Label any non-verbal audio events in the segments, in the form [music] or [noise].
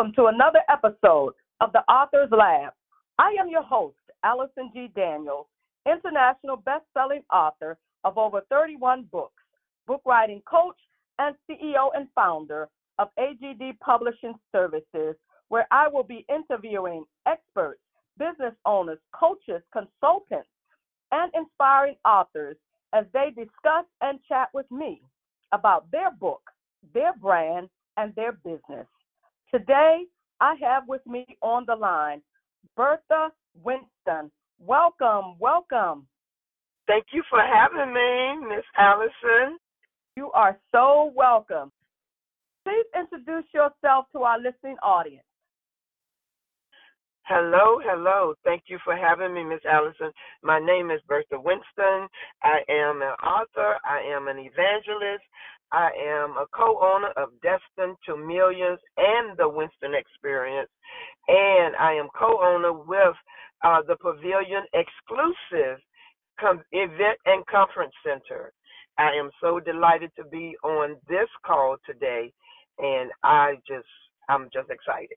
welcome to another episode of the Author's Lab. I am your host, Allison G. Daniels, international best-selling author of over 31 books, book writing coach, and CEO and founder of AGD Publishing Services, where I will be interviewing experts, business owners, coaches, consultants, and inspiring authors as they discuss and chat with me about their book, their brand, and their business. Today, I have with me on the line Bertha Winston. Welcome, welcome. Thank you for having me, Miss Allison. You are so welcome. Please introduce yourself to our listening audience. Hello, hello. Thank you for having me, Miss Allison. My name is Bertha Winston. I am an author. I am an evangelist. I am a co-owner of Destined to Millions and the Winston Experience, and I am co-owner with uh, the Pavilion Exclusive com- Event and Conference Center. I am so delighted to be on this call today, and I just I'm just excited.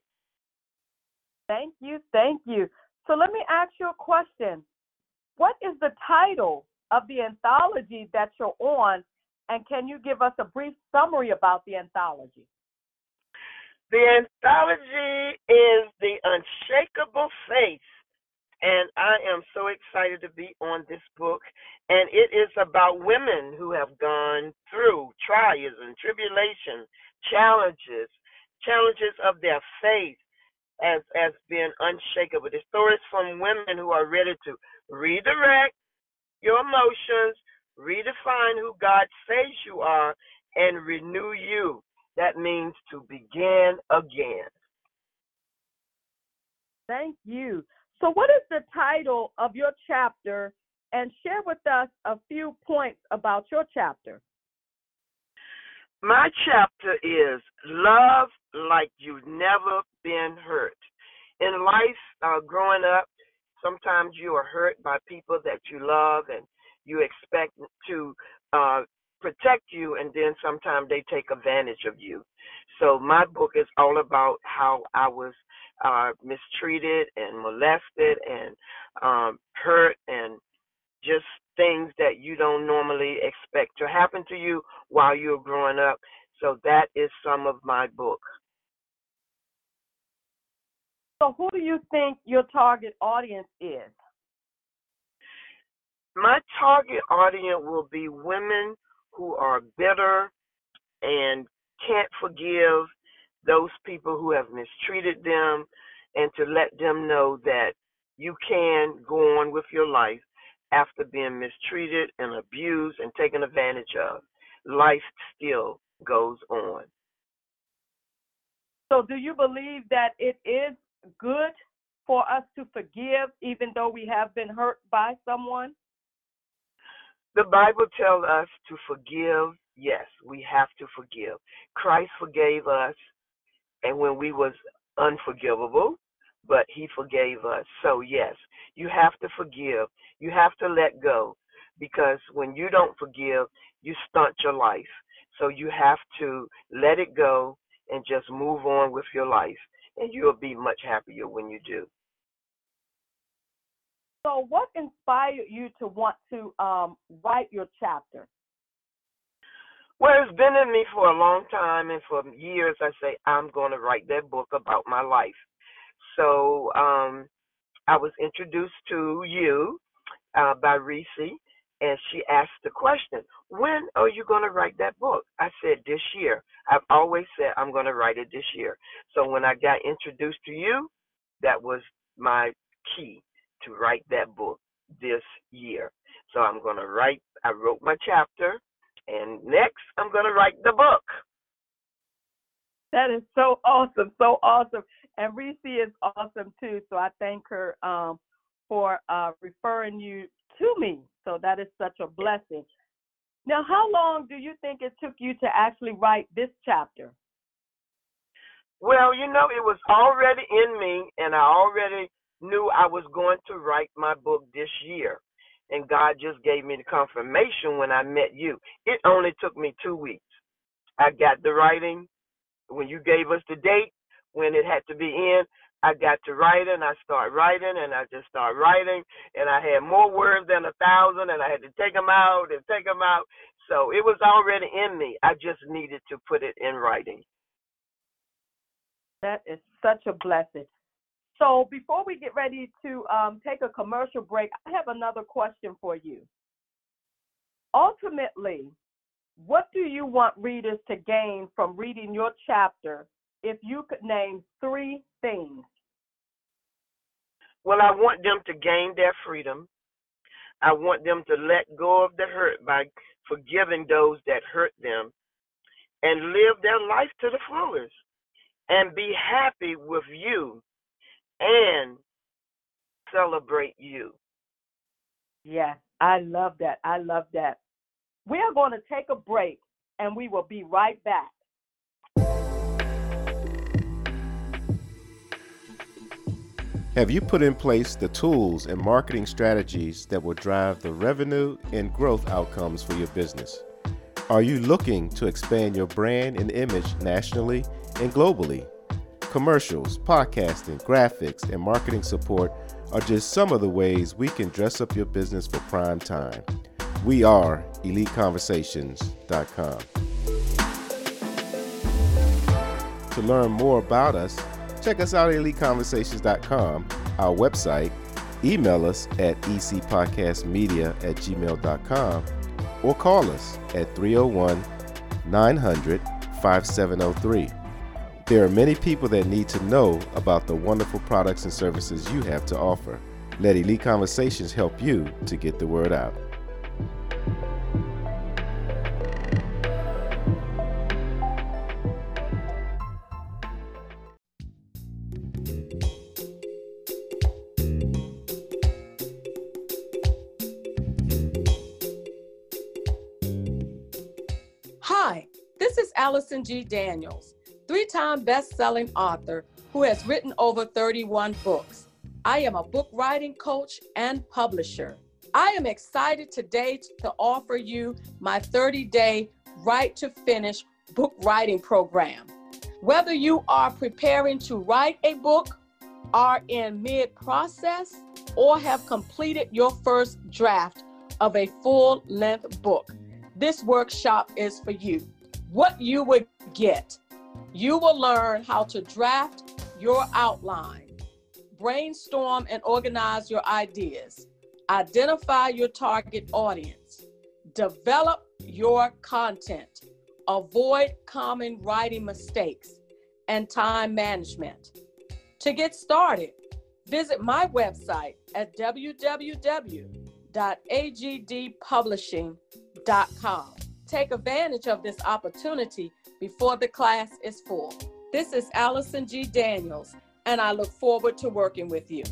Thank you, thank you. So let me ask you a question. What is the title of the anthology that you're on, and can you give us a brief summary about the anthology? The anthology is The Unshakable Faith, and I am so excited to be on this book. And it is about women who have gone through trials and tribulations, challenges, challenges of their faith, as as being unshakable. The stories from women who are ready to redirect your emotions, redefine who God says you are, and renew you. That means to begin again. Thank you. So, what is the title of your chapter? And share with us a few points about your chapter. My chapter is Love Like You've Never Been Hurt. In life, uh, growing up, sometimes you are hurt by people that you love and you expect to uh, protect you, and then sometimes they take advantage of you. So, my book is all about how I was uh, mistreated and molested and um, hurt and just things that you don't normally expect to happen to you while you're growing up. So that is some of my book. So who do you think your target audience is? My target audience will be women who are bitter and can't forgive those people who have mistreated them and to let them know that you can go on with your life after being mistreated and abused and taken advantage of. Life still goes on. So, do you believe that it is good for us to forgive even though we have been hurt by someone? The Bible tells us to forgive. Yes, we have to forgive. Christ forgave us, and when we was unforgivable, but he forgave us. So yes, you have to forgive. You have to let go because when you don't forgive, you stunt your life. So you have to let it go and just move on with your life and you'll be much happier when you do. So what inspired you to want to um, write your chapter? Well, it's been in me for a long time, and for years I say I'm going to write that book about my life. So um, I was introduced to you uh, by Reese, and she asked the question, When are you going to write that book? I said, This year. I've always said I'm going to write it this year. So when I got introduced to you, that was my key to write that book this year. So I'm going to write, I wrote my chapter, and next I'm going to write the book. That is so awesome, so awesome. And Reese is awesome too. So I thank her um, for uh, referring you to me. So that is such a blessing. Now, how long do you think it took you to actually write this chapter? Well, you know, it was already in me, and I already knew I was going to write my book this year. And God just gave me the confirmation when I met you. It only took me two weeks. I got the writing, when you gave us the date, when it had to be in, I got to writing. I start writing, and I just start writing, and I had more words than a thousand, and I had to take them out and take them out. So it was already in me. I just needed to put it in writing. That is such a blessing. So before we get ready to um, take a commercial break, I have another question for you. Ultimately, what do you want readers to gain from reading your chapter if you could name three things? Well, I want them to gain their freedom. I want them to let go of the hurt by forgiving those that hurt them and live their life to the fullest and be happy with you and celebrate you. Yes, I love that. I love that. We are going to take a break and we will be right back. Have you put in place the tools and marketing strategies that will drive the revenue and growth outcomes for your business? Are you looking to expand your brand and image nationally and globally? Commercials, podcasting, graphics, and marketing support are just some of the ways we can dress up your business for prime time. We are EliteConversations.com. To learn more about us, check us out at EliteConversations.com, our website, email us at ecpodcastmedia at gmail.com, or call us at 301 900 5703. There are many people that need to know about the wonderful products and services you have to offer. Let Elite Conversations help you to get the word out. Hi, this is Allison G. Daniels time best selling author who has written over 31 books. I am a book writing coach and publisher. I am excited today to offer you my 30 day Write to Finish book writing program. Whether you are preparing to write a book, are in mid process, or have completed your first draft of a full length book, this workshop is for you. What you would get you will learn how to draft your outline, brainstorm and organize your ideas, identify your target audience, develop your content, avoid common writing mistakes, and time management. To get started, visit my website at www.agdpublishing.com. Take advantage of this opportunity before the class is full. This is Allison G. Daniels, and I look forward to working with you.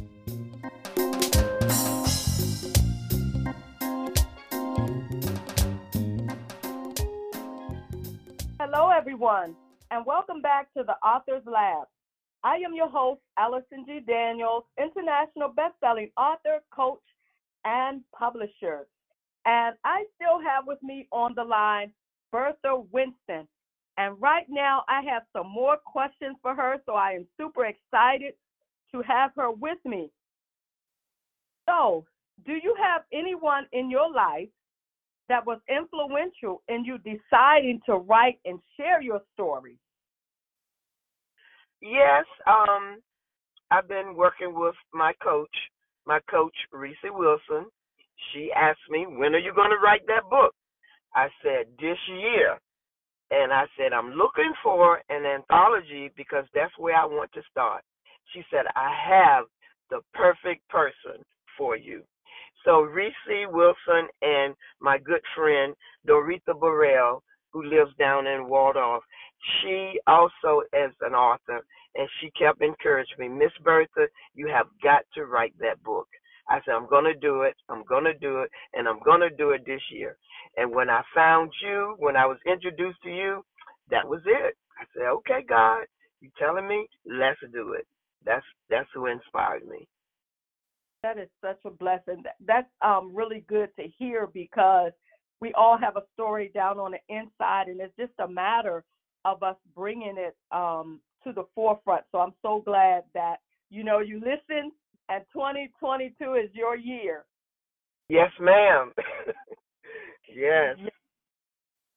Hello, everyone, and welcome back to the Author's Lab. I am your host, Allison G. Daniels, international best-selling author, coach, and publisher. And I still have with me on the line Bertha Winston. And right now, I have some more questions for her, so I am super excited to have her with me. So, do you have anyone in your life that was influential in you deciding to write and share your story? Yes, um, I've been working with my coach, my coach Reese Wilson. She asked me, "When are you going to write that book?" I said, "This year." And I said, I'm looking for an anthology because that's where I want to start. She said, I have the perfect person for you. So Reese Wilson and my good friend Dorita Burrell, who lives down in Waldorf, she also is an author, and she kept encouraging me, Miss Bertha, you have got to write that book. I said, I'm going to do it. I'm going to do it. And I'm going to do it this year. And when I found you, when I was introduced to you, that was it. I said, okay, God, you telling me? Let's do it. That's that's who inspired me. That is such a blessing. That's um, really good to hear because we all have a story down on the inside, and it's just a matter of us bringing it um, to the forefront. So I'm so glad that you know you listen and 2022 is your year. Yes, ma'am. [laughs] yes.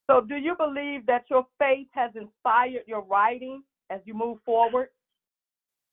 So do you believe that your faith has inspired your writing as you move forward?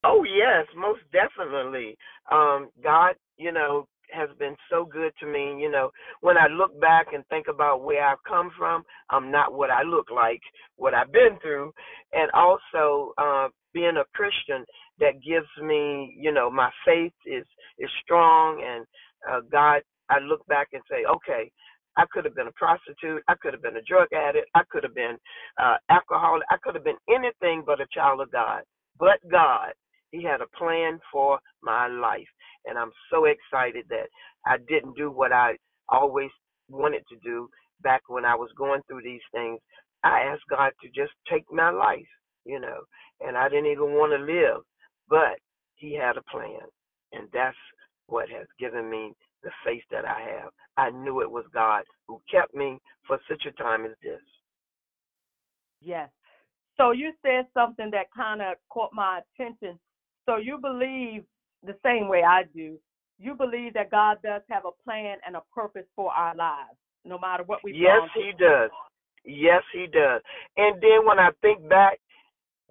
Oh yes, most definitely. Um, God, you know, has been so good to me. You know, when I look back and think about where I've come from, I'm not what I look like, what I've been through, and also uh, being a Christian that gives me, you know, my faith is is strong, and uh, God, I look back and say, okay. I could have been a prostitute. I could have been a drug addict. I could have been uh, alcoholic. I could have been anything but a child of God. But God, He had a plan for my life and I'm so excited that I didn't do what I always wanted to do back when I was going through these things. I asked God to just take my life, you know, and I didn't even want to live, but He had a plan, and that's what has given me the faith that I have. I knew it was God who kept me for such a time as this. Yes. So you said something that kind of caught my attention. So you believe the same way I do, you believe that God does have a plan and a purpose for our lives, no matter what we. Do. Yes, He does. Yes, He does. And then when I think back,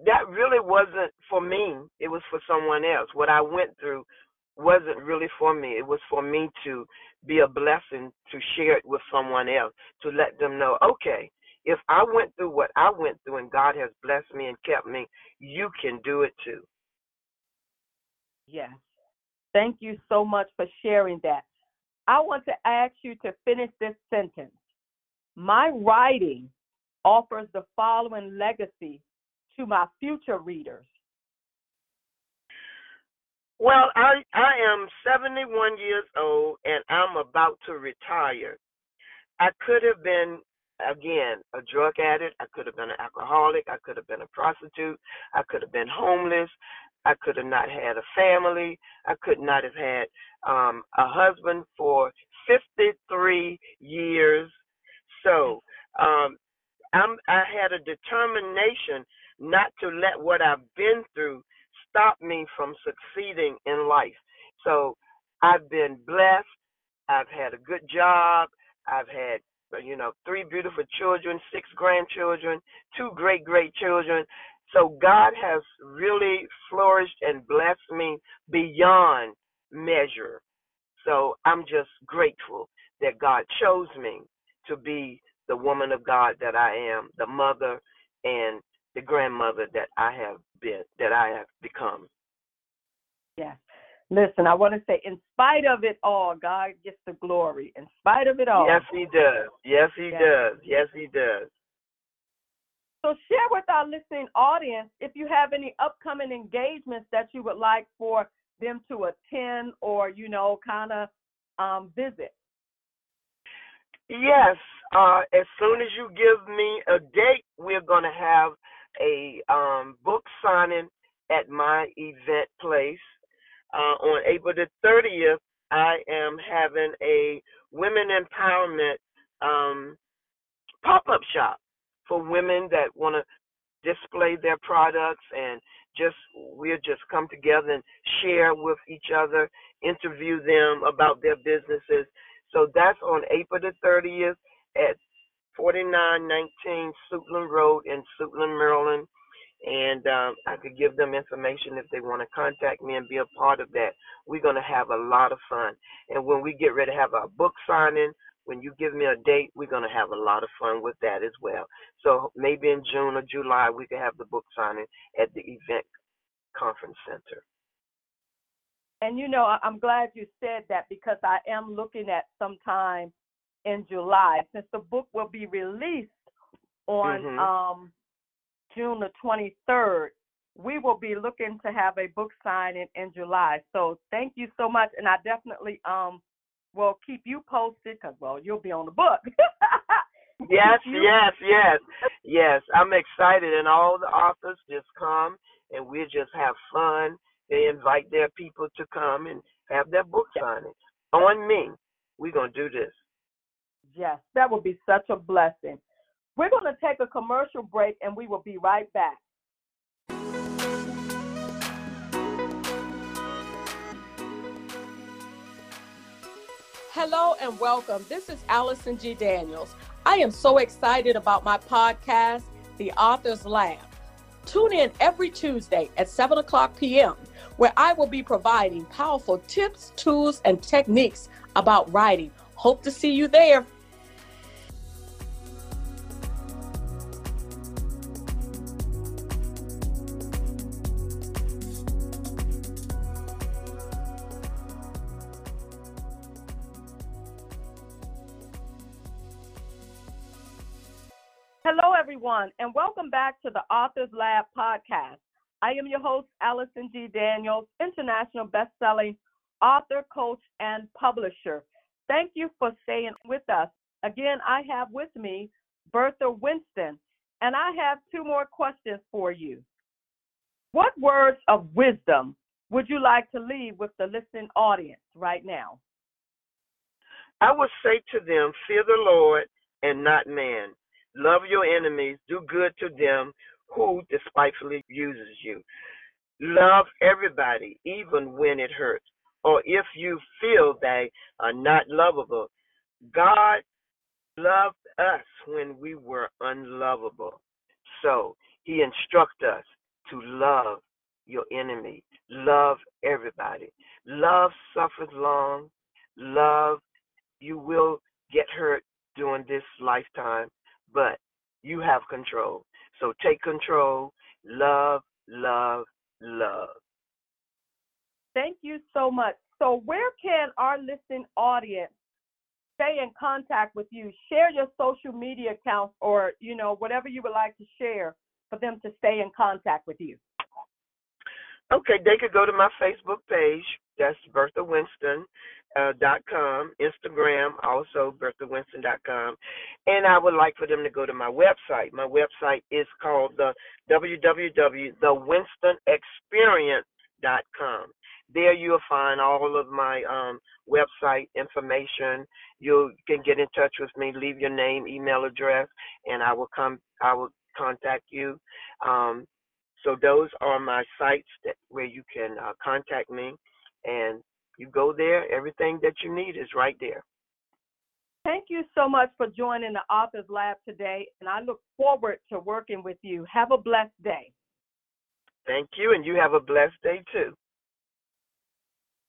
that really wasn't for me. It was for someone else. What I went through wasn't really for me. It was for me to be a blessing to share it with someone else, to let them know, okay, if I went through what I went through and God has blessed me and kept me, you can do it too. Yes. Thank you so much for sharing that. I want to ask you to finish this sentence. My writing offers the following legacy to my future readers. Well, I I am 71 years old and I'm about to retire. I could have been again a drug addict, I could have been an alcoholic, I could have been a prostitute, I could have been homeless, I could have not had a family. I could not have had um, a husband for 53 years. So um, I'm, I had a determination not to let what I've been through stop me from succeeding in life. So I've been blessed. I've had a good job. I've had, you know, three beautiful children, six grandchildren, two great great children. So God has really flourished and blessed me beyond measure. So I'm just grateful that God chose me to be the woman of God that I am, the mother and the grandmother that I have been, that I have become. Yeah. Listen, I want to say, in spite of it all, God gets the glory. In spite of it all. Yes, He does. Yes, He yes. does. Yes, He does. So share with our listening audience if you have any upcoming engagements that you would like for them to attend or, you know, kind of um, visit. Yes. Uh, as soon as you give me a date, we're going to have a um, book signing at my event place. Uh, on April the 30th, I am having a women empowerment um, pop up shop for women that want to display their products and just we'll just come together and share with each other, interview them about their businesses. So that's on April the 30th at 4919 Suitland Road in Suitland, Maryland. And um, I could give them information if they want to contact me and be a part of that. We're going to have a lot of fun. And when we get ready to have our book signing, when you give me a date, we're going to have a lot of fun with that as well. So maybe in June or July, we could have the book signing at the event conference center. And you know, I'm glad you said that because I am looking at sometime in July, since the book will be released on mm-hmm. um, June the 23rd. We will be looking to have a book signing in July. So thank you so much, and I definitely um will keep you posted because well you'll be on the book. [laughs] yes, yes, yes, yes. I'm excited, and all the authors just come and we just have fun. They invite their people to come and have their book signing on me. We're gonna do this. Yes, that would be such a blessing. We're going to take a commercial break and we will be right back. Hello and welcome. This is Allison G. Daniels. I am so excited about my podcast, The Author's Lab. Tune in every Tuesday at 7 o'clock p.m., where I will be providing powerful tips, tools, and techniques about writing. Hope to see you there. Everyone, and welcome back to the Authors Lab podcast. I am your host, Allison G. Daniels, international best-selling author, coach, and publisher. Thank you for staying with us. Again, I have with me Bertha Winston, and I have two more questions for you. What words of wisdom would you like to leave with the listening audience right now? I would say to them, Fear the Lord and not man. Love your enemies. Do good to them who despitefully uses you. Love everybody, even when it hurts. Or if you feel they are not lovable, God loved us when we were unlovable. So he instructs us to love your enemy. Love everybody. Love suffers long. Love, you will get hurt during this lifetime but you have control. So take control. Love, love, love. Thank you so much. So, where can our listening audience stay in contact with you? Share your social media accounts or, you know, whatever you would like to share for them to stay in contact with you. Okay, they could go to my Facebook page. That's Bertha Winston uh, dot com, Instagram, also BerthaWinston.com. And I would like for them to go to my website. My website is called the www.thewinstonexperience.com. There you'll find all of my um, website information. You can get in touch with me, leave your name, email address, and I will come. I will contact you. Um, so those are my sites that where you can uh, contact me, and you go there, everything that you need is right there. Thank you so much for joining the Authors Lab today, and I look forward to working with you. Have a blessed day. Thank you, and you have a blessed day too.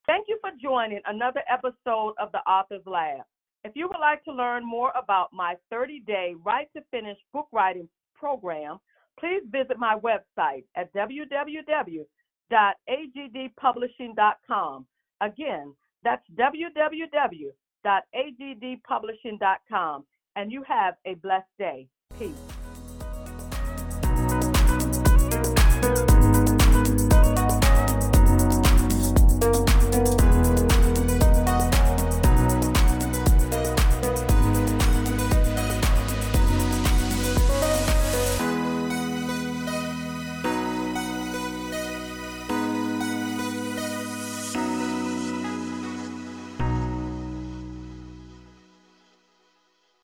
Thank you for joining another episode of the Authors Lab. If you would like to learn more about my 30 day Write to Finish book writing program, please visit my website at www.agdpublishing.com. Again, that's www.agdpublishing.com. And you have a blessed day. Peace.